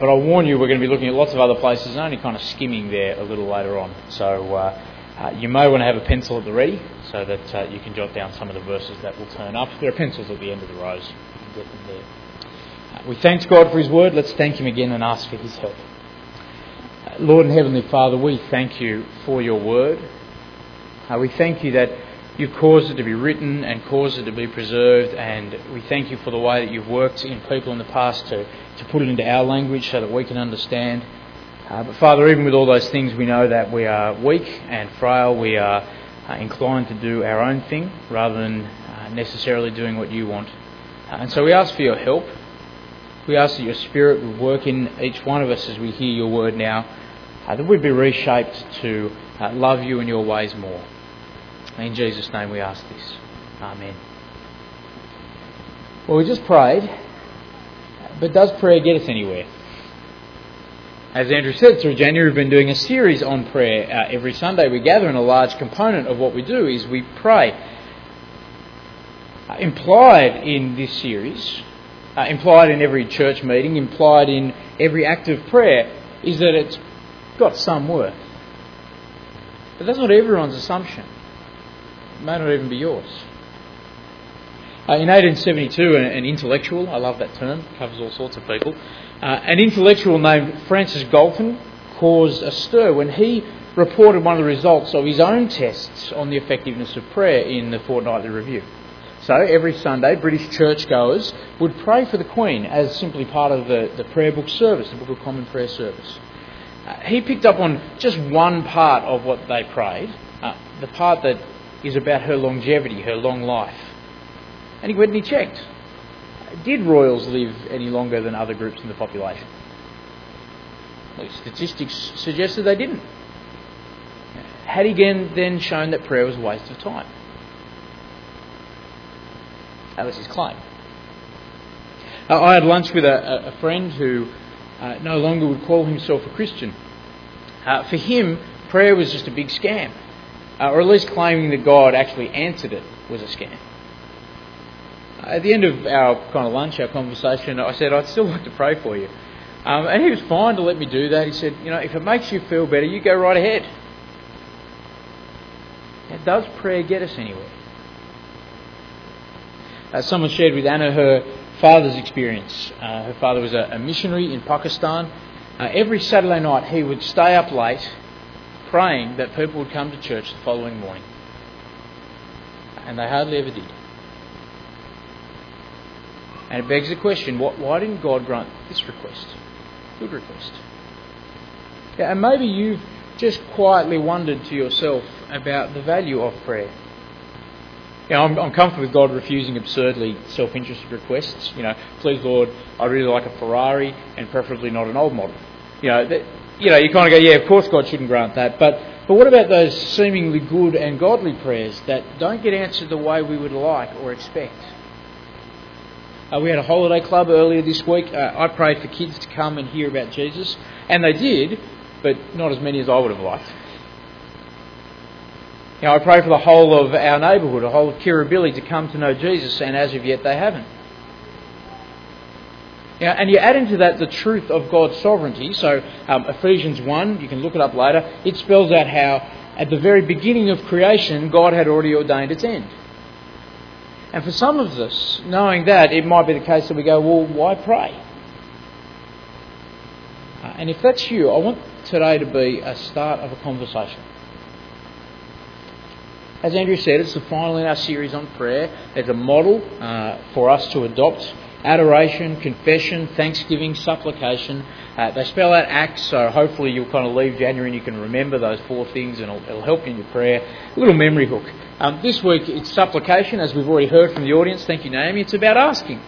But I warn you, we're going to be looking at lots of other places and only kind of skimming there a little later on. So uh, uh, you may want to have a pencil at the ready so that uh, you can jot down some of the verses that will turn up. There are pencils at the end of the rows. We thank God for His word. Let's thank Him again and ask for His help. Lord and Heavenly Father, we thank you for your word. Uh, we thank you that you've caused it to be written and caused it to be preserved, and we thank you for the way that you've worked in people in the past to, to put it into our language so that we can understand. Uh, but Father, even with all those things, we know that we are weak and frail. We are uh, inclined to do our own thing rather than uh, necessarily doing what you want. Uh, and so we ask for your help. We ask that your Spirit would work in each one of us as we hear your word now, uh, that we'd be reshaped to uh, love you and your ways more. In Jesus' name we ask this. Amen. Well, we just prayed, but does prayer get us anywhere? As Andrew said, through January we've been doing a series on prayer. Uh, every Sunday we gather, and a large component of what we do is we pray. Uh, implied in this series, uh, implied in every church meeting, implied in every act of prayer, is that it's got some worth. But that's not everyone's assumption. May not even be yours. Uh, in 1872, an, an, intellectual, I love that term, covers all sorts of people, uh, an intellectual named Francis Galton caused a stir when he reported one of the results of his own tests on the effectiveness of prayer in the Fortnightly Review. So every Sunday, British churchgoers would pray for the Queen as simply part of the, the prayer book service, the Book of Common Prayer service. Uh, he picked up on just one part of what they prayed, uh, the part that is about her longevity, her long life. And he went and he checked. Did royals live any longer than other groups in the population? Well, statistics suggested they didn't. Had he then shown that prayer was a waste of time? That was his claim. Uh, I had lunch with a, a friend who uh, no longer would call himself a Christian. Uh, for him, prayer was just a big scam, uh, or at least claiming that God actually answered it was a scam. At the end of our kind of lunch, our conversation, I said, I'd still like to pray for you. Um, and he was fine to let me do that. He said, You know, if it makes you feel better, you go right ahead. Now, does prayer get us anywhere? Uh, someone shared with Anna her father's experience. Uh, her father was a, a missionary in Pakistan. Uh, every Saturday night, he would stay up late praying that people would come to church the following morning. And they hardly ever did. And it begs the question why didn't God grant this request? Good request. Yeah, and maybe you've just quietly wondered to yourself about the value of prayer. You know, I'm, I'm comfortable with God refusing absurdly self interested requests. You know, please, Lord, I really like a Ferrari and preferably not an old model. You know, that, you know, you kind of go, yeah, of course God shouldn't grant that. But, but what about those seemingly good and godly prayers that don't get answered the way we would like or expect? Uh, we had a holiday club earlier this week. Uh, I prayed for kids to come and hear about Jesus, and they did, but not as many as I would have liked. You know, I pray for the whole of our neighbourhood, the whole of Kirribilli to come to know Jesus, and as of yet they haven't. Know, and you add into that the truth of God's sovereignty. So um, Ephesians 1, you can look it up later, it spells out how at the very beginning of creation God had already ordained its end. And for some of us, knowing that, it might be the case that we go, well, why pray? Uh, and if that's you, I want today to be a start of a conversation. As Andrew said, it's the final in our series on prayer. There's a model uh, for us to adopt adoration, confession, thanksgiving, supplication. Uh, they spell out acts, so hopefully you'll kind of leave January and you can remember those four things and it'll, it'll help you in your prayer. A little memory hook. Um, this week it's supplication, as we've already heard from the audience. Thank you, Naomi. It's about asking.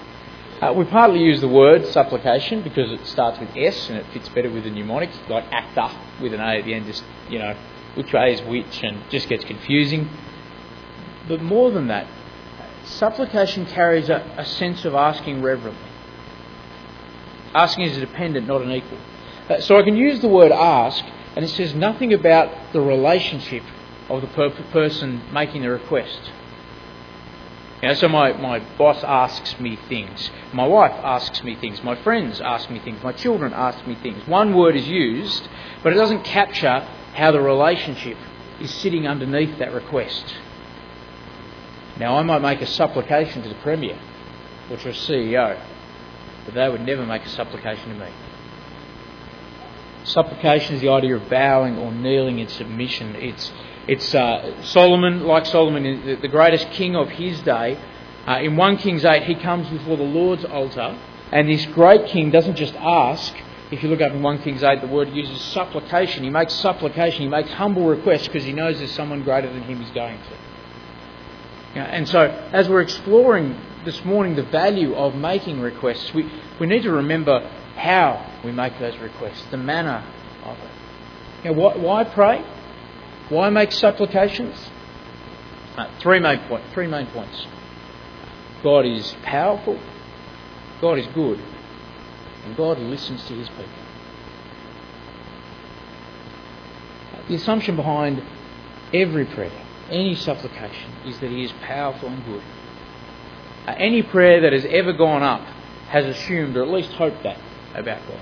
Uh, we partly use the word supplication because it starts with S and it fits better with the mnemonic, like actor with an A at the end, just, you know, which way is which and just gets confusing. But more than that, supplication carries a, a sense of asking reverently. Asking is a dependent, not an equal. Uh, so I can use the word ask, and it says nothing about the relationship of the per- person making the request. You know, so my, my boss asks me things, my wife asks me things, my friends ask me things, my children ask me things. One word is used, but it doesn't capture how the relationship is sitting underneath that request. Now, I might make a supplication to the Premier or to a CEO, but they would never make a supplication to me. Supplication is the idea of bowing or kneeling in submission. It's, it's uh, Solomon, like Solomon, the greatest king of his day. Uh, in 1 Kings 8, he comes before the Lord's altar, and this great king doesn't just ask. If you look up in 1 Kings 8, the word uses supplication. He makes supplication, he makes humble requests because he knows there's someone greater than him he's going to. And so, as we're exploring this morning the value of making requests, we, we need to remember how we make those requests, the manner of it. You know, why, why pray? Why make supplications? Uh, three, main point, three main points. God is powerful, God is good, and God listens to his people. The assumption behind every prayer, any supplication, is that he is powerful and good. Uh, any prayer that has ever gone up has assumed, or at least hoped that, about God.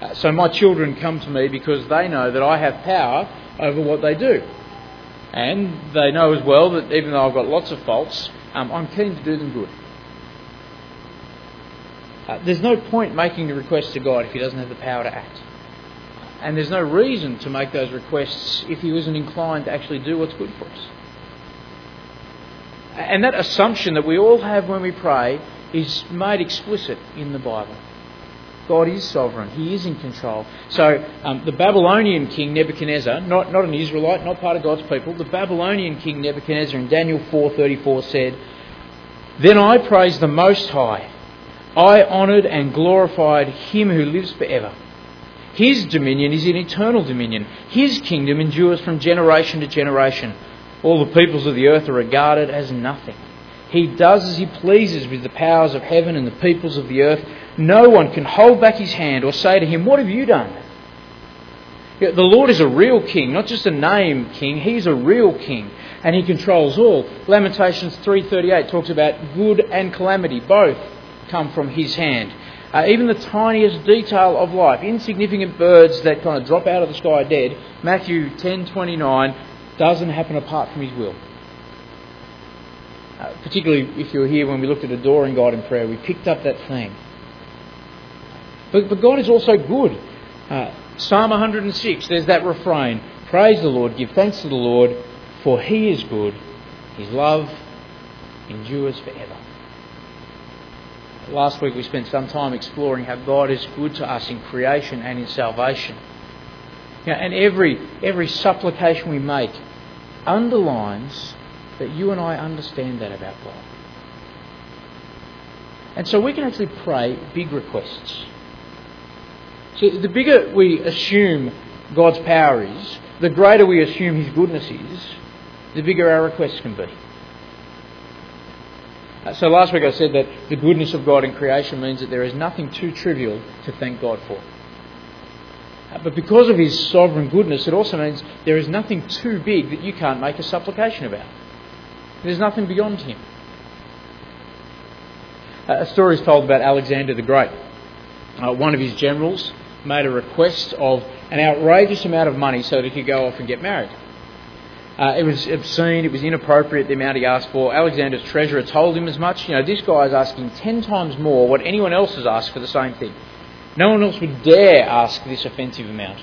Uh, so my children come to me because they know that I have power over what they do. And they know as well that even though I've got lots of faults, um, I'm keen to do them good. Uh, there's no point making the request to God if He doesn't have the power to act. And there's no reason to make those requests if He isn't inclined to actually do what's good for us. And that assumption that we all have when we pray is made explicit in the Bible. God is sovereign. He is in control. So um, the Babylonian king Nebuchadnezzar, not, not an Israelite, not part of God's people, the Babylonian king Nebuchadnezzar in Daniel 4.34 said, Then I praised the Most High. I honoured and glorified him who lives forever. His dominion is an eternal dominion. His kingdom endures from generation to generation. All the peoples of the earth are regarded as nothing. He does as he pleases with the powers of heaven and the peoples of the earth. No one can hold back his hand or say to him, What have you done? The Lord is a real king, not just a name king. He's a real king, and he controls all. Lamentations 3:38 talks about good and calamity both come from his hand. Uh, even the tiniest detail of life, insignificant birds that kind of drop out of the sky dead, Matthew 10:29 doesn't happen apart from his will. Uh, particularly if you were here when we looked at adoring God in prayer, we picked up that theme. But, but God is also good. Uh, Psalm 106, there's that refrain Praise the Lord, give thanks to the Lord, for he is good. His love endures forever. Last week we spent some time exploring how God is good to us in creation and in salvation. You know, and every, every supplication we make underlines that you and I understand that about God. And so we can actually pray big requests. See, the bigger we assume God's power is, the greater we assume His goodness is, the bigger our requests can be. Uh, so last week I said that the goodness of God in creation means that there is nothing too trivial to thank God for. Uh, but because of His sovereign goodness, it also means there is nothing too big that you can't make a supplication about. There's nothing beyond him. A story is told about Alexander the Great. Uh, one of his generals made a request of an outrageous amount of money so that he could go off and get married. Uh, it was obscene, it was inappropriate, the amount he asked for. Alexander's treasurer told him as much. You know, this guy is asking ten times more what anyone else has asked for the same thing. No one else would dare ask this offensive amount.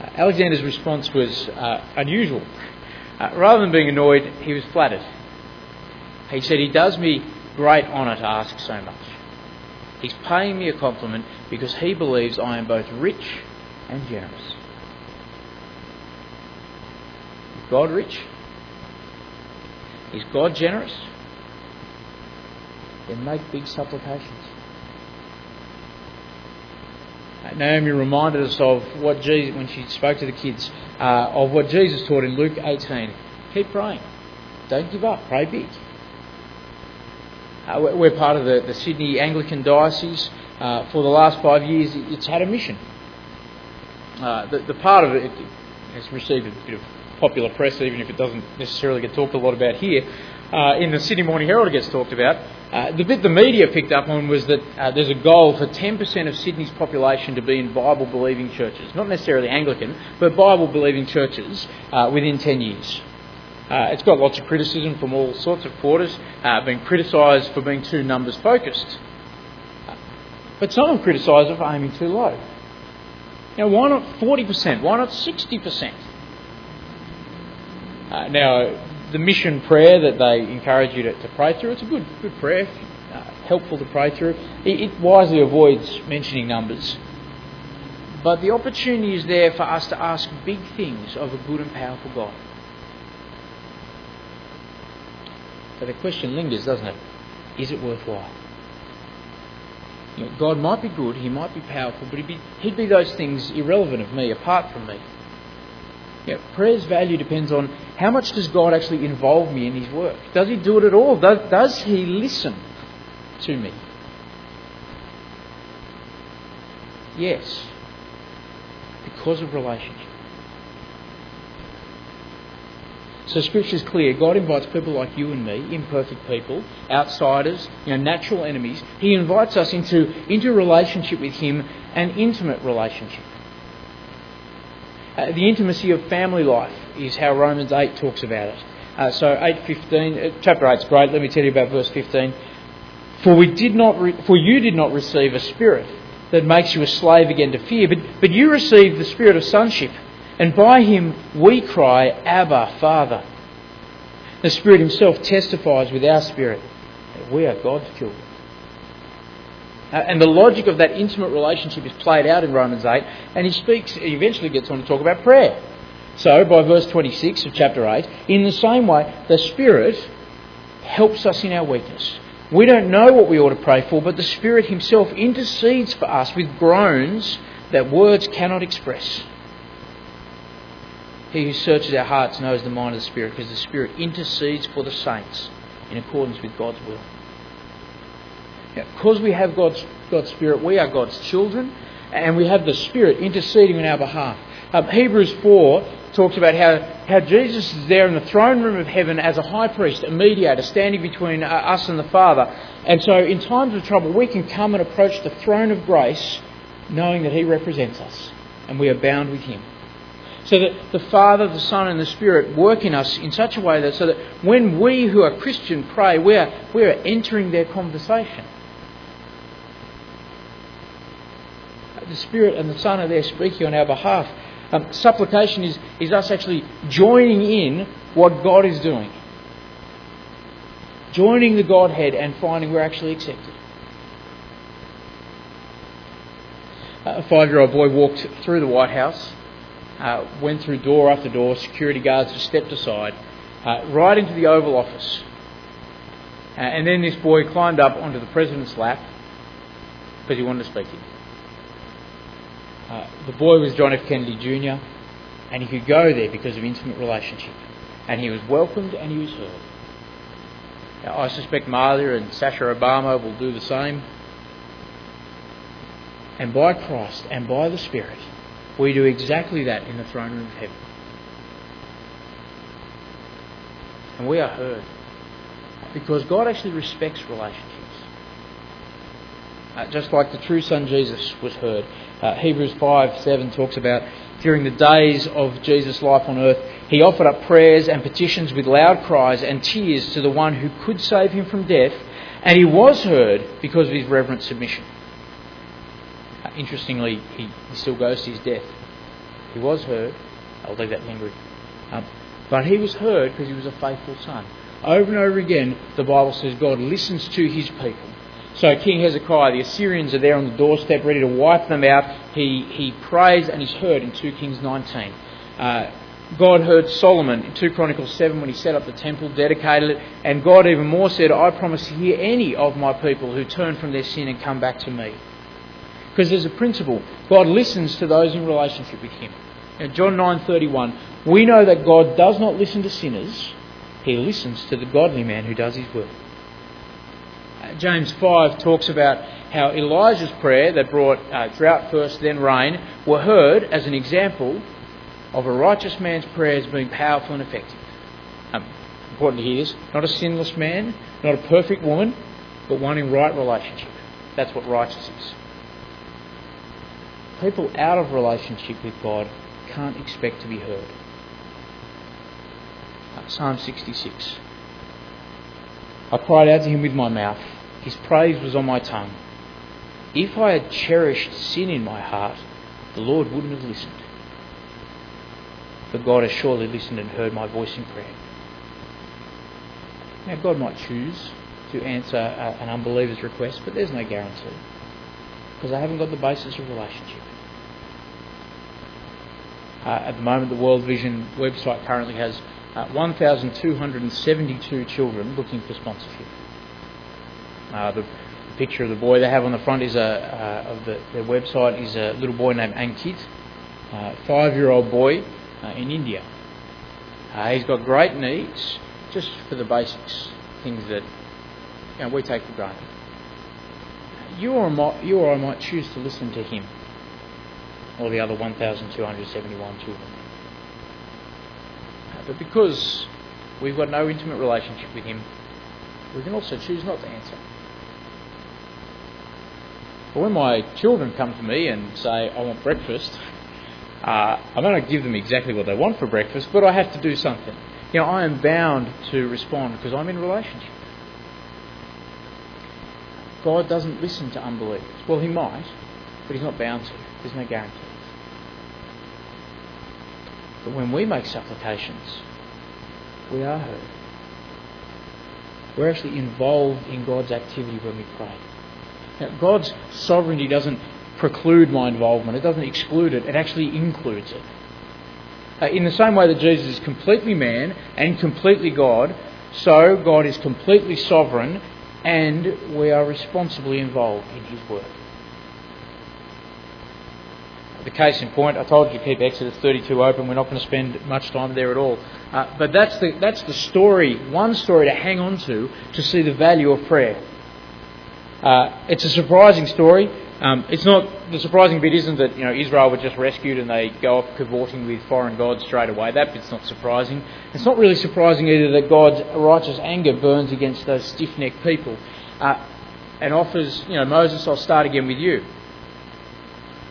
Uh, Alexander's response was uh, unusual. Uh, rather than being annoyed, he was flattered. He said, He does me great honour to ask so much. He's paying me a compliment because he believes I am both rich and generous. Is God rich? Is God generous? Then make big supplications. Naomi reminded us of what Jesus, when she spoke to the kids, uh, of what Jesus taught in Luke 18. Keep praying. Don't give up. Pray big. Uh, we're part of the, the Sydney Anglican Diocese. Uh, for the last five years, it's had a mission. Uh, the, the, part of it, it has received a bit of popular press, even if it doesn't necessarily get talked a lot about here. Uh, in the Sydney Morning Herald, it gets talked about. Uh, the bit the media picked up on was that uh, there's a goal for 10% of Sydney's population to be in Bible believing churches. Not necessarily Anglican, but Bible believing churches uh, within 10 years. Uh, it's got lots of criticism from all sorts of quarters, uh, being criticised for being too numbers focused. But some have criticised it for aiming too low. Now, why not 40%? Why not 60%? Uh, now, the mission prayer that they encourage you to, to pray through, it's a good, good prayer, uh, helpful to pray through. It, it wisely avoids mentioning numbers. But the opportunity is there for us to ask big things of a good and powerful God. But the question lingers, doesn't it? Is it worthwhile? You know, God might be good, He might be powerful, but he'd be, he'd be those things irrelevant of me, apart from me. You know, prayer's value depends on how much does God actually involve me in His work? Does He do it at all? Does, does He listen to me? Yes, because of relationship. So Scripture is clear. God invites people like you and me, imperfect people, outsiders, you know, natural enemies. He invites us into, into relationship with Him, an intimate relationship. Uh, the intimacy of family life is how Romans 8 talks about it. Uh, so 8.15, uh, chapter 8 is great. Let me tell you about verse 15. For we did not, re- for you did not receive a spirit that makes you a slave again to fear, but, but you received the spirit of sonship and by him we cry, Abba, Father. The Spirit Himself testifies with our spirit that we are God's children. Uh, and the logic of that intimate relationship is played out in Romans 8, and he speaks, he eventually gets on to talk about prayer. So, by verse 26 of chapter 8, in the same way, the Spirit helps us in our weakness. We don't know what we ought to pray for, but the Spirit Himself intercedes for us with groans that words cannot express. He who searches our hearts knows the mind of the Spirit because the Spirit intercedes for the saints in accordance with God's will. Because we have God's, God's Spirit, we are God's children, and we have the Spirit interceding on our behalf. Um, Hebrews 4 talks about how, how Jesus is there in the throne room of heaven as a high priest, a mediator, standing between uh, us and the Father. And so, in times of trouble, we can come and approach the throne of grace knowing that He represents us and we are bound with Him. So that the Father, the Son, and the Spirit work in us in such a way that so that when we who are Christian pray, we are, we are entering their conversation. The Spirit and the Son are there speaking on our behalf. Um, supplication is, is us actually joining in what God is doing. Joining the Godhead and finding we're actually accepted. A five year old boy walked through the White House uh, went through door after door, security guards just stepped aside, uh, right into the Oval Office. Uh, and then this boy climbed up onto the President's lap because he wanted to speak to him. Uh, the boy was John F. Kennedy Jr., and he could go there because of intimate relationship. And he was welcomed and he was heard. Now, I suspect Malia and Sasha Obama will do the same. And by Christ and by the Spirit, we do exactly that in the throne room of heaven. And we are heard. Because God actually respects relationships. Uh, just like the true Son Jesus was heard. Uh, Hebrews 5 7 talks about during the days of Jesus' life on earth, he offered up prayers and petitions with loud cries and tears to the one who could save him from death, and he was heard because of his reverent submission. Interestingly, he, he still goes to his death. He was heard. I'll leave that lingering. Um, but he was heard because he was a faithful son. Over and over again, the Bible says God listens to his people. So King Hezekiah, the Assyrians are there on the doorstep ready to wipe them out. He, he prays and is heard in 2 Kings 19. Uh, God heard Solomon in 2 Chronicles 7 when he set up the temple, dedicated it, and God even more said, I promise to hear any of my people who turn from their sin and come back to me. Because there's a principle. God listens to those in relationship with Him. In John 9:31, we know that God does not listen to sinners. He listens to the godly man who does his will. James 5 talks about how Elijah's prayer that brought uh, drought first, then rain, were heard as an example of a righteous man's prayer as being powerful and effective. Um, important to hear this not a sinless man, not a perfect woman, but one in right relationship. That's what righteous is. People out of relationship with God can't expect to be heard. Uh, Psalm 66. I cried out to him with my mouth. His praise was on my tongue. If I had cherished sin in my heart, the Lord wouldn't have listened. But God has surely listened and heard my voice in prayer. Now, God might choose to answer an unbeliever's request, but there's no guarantee because they haven't got the basis of relationship. Uh, at the moment, the World Vision website currently has uh, 1,272 children looking for sponsorship. Uh, the, the, picture of the boy they have on the front is a, uh, of the, their website is a little boy named Ankit, a five-year-old boy uh, in India. Uh, he's got great needs just for the basics, things that you know, we take for granted. You or, might, you or I might choose to listen to him or the other 1,271 children. But because we've got no intimate relationship with him, we can also choose not to answer. But when my children come to me and say, I want breakfast, uh, I'm not going to give them exactly what they want for breakfast, but I have to do something. You know, I am bound to respond because I'm in relationship. God doesn't listen to unbelievers. Well, He might, but He's not bound to. There's no guarantees. But when we make supplications, we are heard. We're actually involved in God's activity when we pray. Now, God's sovereignty doesn't preclude my involvement, it doesn't exclude it, it actually includes it. Uh, in the same way that Jesus is completely man and completely God, so God is completely sovereign and we are responsibly involved in his work. The case in point, I told you to keep Exodus 32 open. We're not going to spend much time there at all. Uh, but that's the, that's the story, one story to hang on to to see the value of prayer. Uh, it's a surprising story. Um, it's not the surprising bit isn't that you know Israel were just rescued and they go off cavorting with foreign gods straight away. That bit's not surprising. It's not really surprising either that God's righteous anger burns against those stiff-necked people uh, and offers you know Moses, I'll start again with you.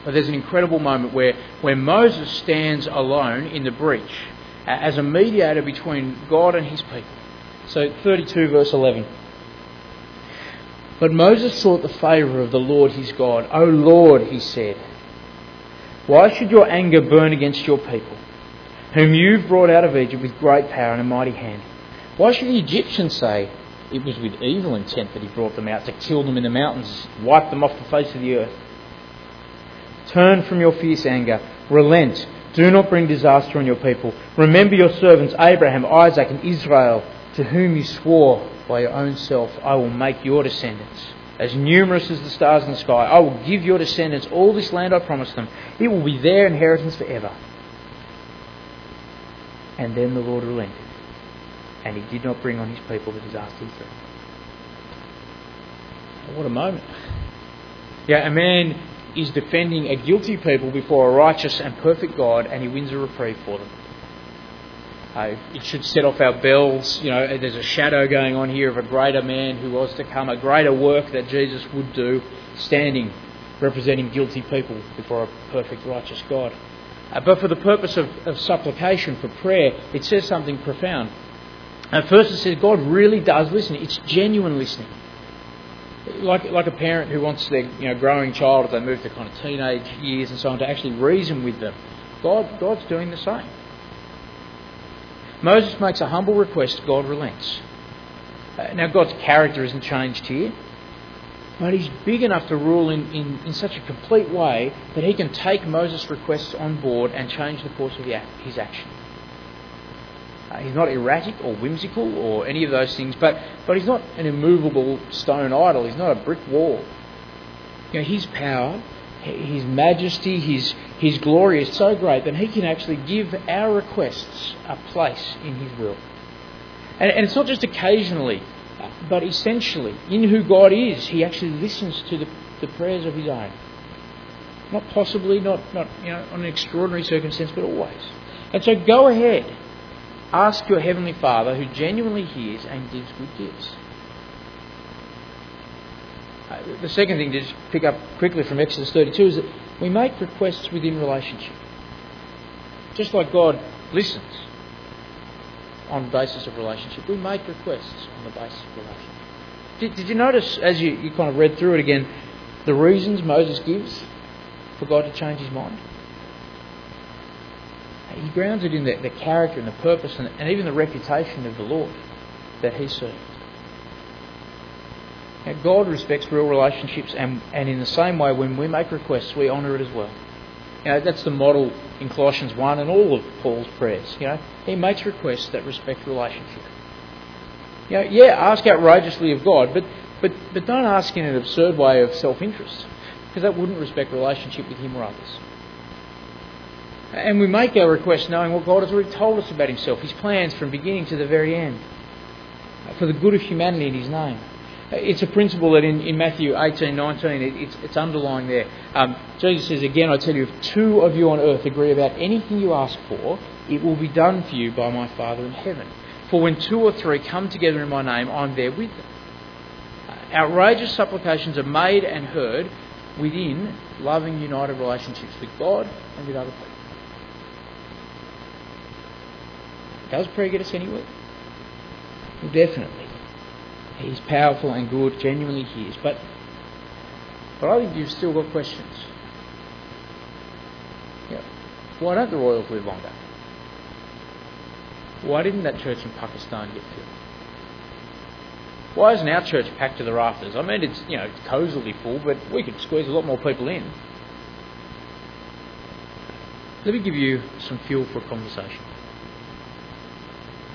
But there's an incredible moment where where Moses stands alone in the breach as a mediator between God and His people. So 32 verse 11. But Moses sought the favour of the Lord his God. O Lord, he said, why should your anger burn against your people, whom you've brought out of Egypt with great power and a mighty hand? Why should the Egyptians say, it was with evil intent that he brought them out to kill them in the mountains, wipe them off the face of the earth? Turn from your fierce anger, relent, do not bring disaster on your people. Remember your servants Abraham, Isaac, and Israel, to whom you swore by your own self, I will make your descendants as numerous as the stars in the sky. I will give your descendants all this land I promised them. It will be their inheritance forever. And then the Lord relented, and he did not bring on his people the disaster he threatened. What a moment. Yeah, a man is defending a guilty people before a righteous and perfect God, and he wins a reprieve for them. Uh, it should set off our bells. You know, there's a shadow going on here of a greater man who was to come, a greater work that Jesus would do, standing, representing guilty people before a perfect, righteous God. Uh, but for the purpose of, of, supplication, for prayer, it says something profound. At first, it says God really does listen. It's genuine listening. Like, like a parent who wants their you know, growing child as they move to kind of teenage years and so on to actually reason with them. God, God's doing the same. Moses makes a humble request, God relents. Uh, now, God's character isn't changed here, but He's big enough to rule in, in, in such a complete way that He can take Moses' requests on board and change the course of his action. Uh, he's not erratic or whimsical or any of those things, but, but He's not an immovable stone idol, He's not a brick wall. You know, His power his majesty, his, his glory is so great that he can actually give our requests a place in his will. And, and it's not just occasionally, but essentially. In who God is, he actually listens to the, the prayers of his own. Not possibly, not, not you know, on an extraordinary circumstance, but always. And so go ahead. Ask your Heavenly Father who genuinely hears and gives good gifts. Uh, the second thing to just pick up quickly from Exodus 32 is that we make requests within relationship. Just like God listens on the basis of relationship, we make requests on the basis of relationship. Did, did you notice, as you, you kind of read through it again, the reasons Moses gives for God to change his mind? He grounds it in the, the character and the purpose and, and even the reputation of the Lord that he served. Now, God respects real relationships, and, and in the same way, when we make requests, we honour it as well. You know, that's the model in Colossians 1 and all of Paul's prayers. You know, he makes requests that respect relationship. You know, yeah, ask outrageously of God, but, but, but don't ask in an absurd way of self interest, because that wouldn't respect relationship with Him or others. And we make our request knowing what God has already told us about Himself, His plans from beginning to the very end, for the good of humanity in His name. It's a principle that in, in Matthew 18, 19, it, it's, it's underlying there. Um, Jesus says, Again, I tell you, if two of you on earth agree about anything you ask for, it will be done for you by my Father in heaven. For when two or three come together in my name, I'm there with them. Outrageous supplications are made and heard within loving, united relationships with God and with other people. Does prayer get us anywhere? Well, definitely. He's powerful and good, genuinely hears. But, but I think you've still got questions. Yeah. Why don't the royals live longer? Why didn't that church in Pakistan get filled? Why isn't our church packed to the rafters? I mean, it's you know it's cozily full, but we could squeeze a lot more people in. Let me give you some fuel for a conversation.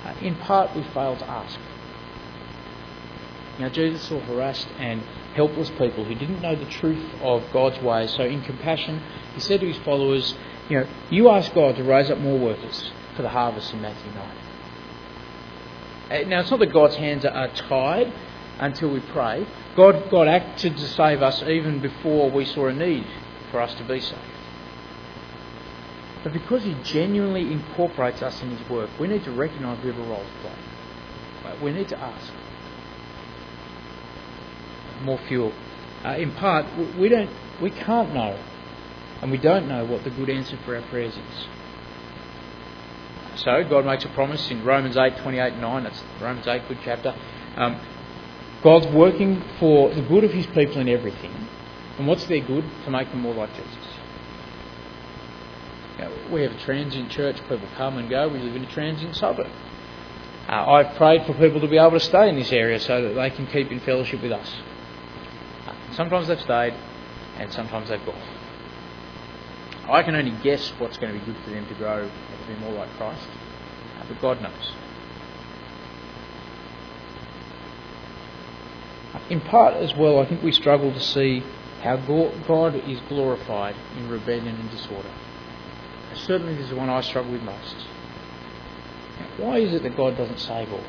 Uh, in part, we fail to ask. Now, Jesus saw harassed and helpless people who didn't know the truth of God's ways. So, in compassion, he said to his followers, You know, you ask God to raise up more workers for the harvest in Matthew 9. Uh, now, it's not that God's hands are tied until we pray. God, God acted to save us even before we saw a need for us to be saved. But because He genuinely incorporates us in His work, we need to recognise we have a role to play. We need to ask. More fuel. Uh, in part, we don't, we can't know, and we don't know what the good answer for our prayers is. So God makes a promise in Romans 8, 28 9. That's Romans 8, good chapter. Um, God's working for the good of His people in everything. And what's their good? To make them more like Jesus. You know, we have a transient church. People come and go. We live in a transient suburb. Uh, I've prayed for people to be able to stay in this area so that they can keep in fellowship with us. Sometimes they've stayed, and sometimes they've gone. I can only guess what's going to be good for them to grow and to be more like Christ, uh, but God knows. In part as well, I think we struggle to see how God is glorified in rebellion and disorder. Certainly, this is the one I struggle with most. Why is it that God doesn't save all?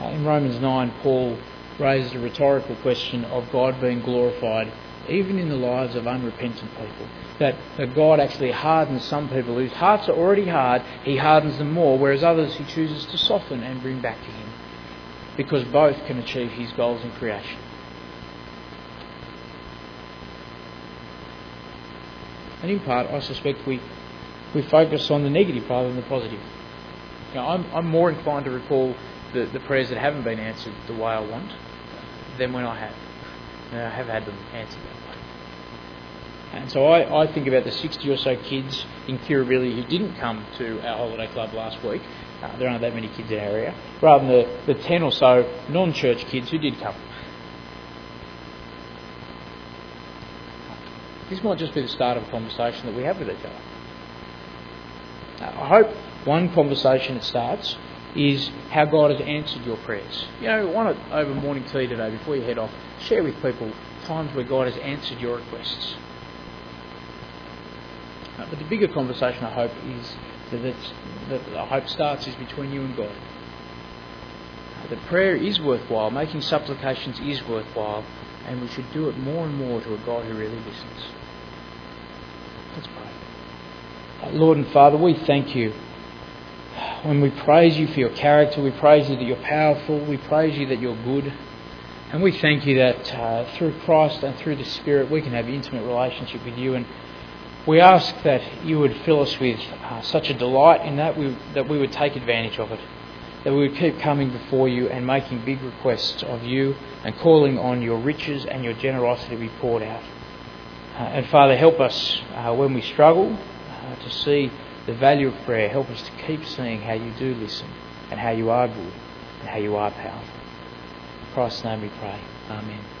Uh, in Romans 9, Paul raises a rhetorical question of God being glorified even in the lives of unrepentant people. That, that God actually hardens some people whose hearts are already hard, He hardens them more, whereas others He chooses to soften and bring back to Him. Because both can achieve His goals in creation. And in part, I suspect we, we focus on the negative rather than the positive. Now, I'm, I'm more inclined to recall the, the prayers that haven't been answered the way I want than when I have. And I have had them answered that way. and so I, I think about the 60 or so kids in Kirribilli who didn't come to our holiday club last week. Uh, there aren't that many kids in our area, rather than the, the 10 or so non church kids who did come. This might just be the start of a conversation that we have with each other. I hope one conversation that starts is how God has answered your prayers. You know, why not over morning tea today, before you head off, share with people times where God has answered your requests. Uh, but the bigger conversation, I hope, is that, that I hope starts is between you and God. Uh, that prayer is worthwhile, making supplications is worthwhile, and we should do it more and more to a God who really listens. Let's pray. Lord and Father, we thank you. When we praise you for your character, we praise you that you're powerful, we praise you that you're good. And we thank you that uh, through Christ and through the Spirit we can have intimate relationship with you. And we ask that you would fill us with uh, such a delight in that we, that we would take advantage of it. That we would keep coming before you and making big requests of you and calling on your riches and your generosity to be poured out. Uh, and Father, help us uh, when we struggle uh, to see the value of prayer. Help us to keep seeing how you do listen and how you are good and how you are powerful. In Christ's name we pray. Amen.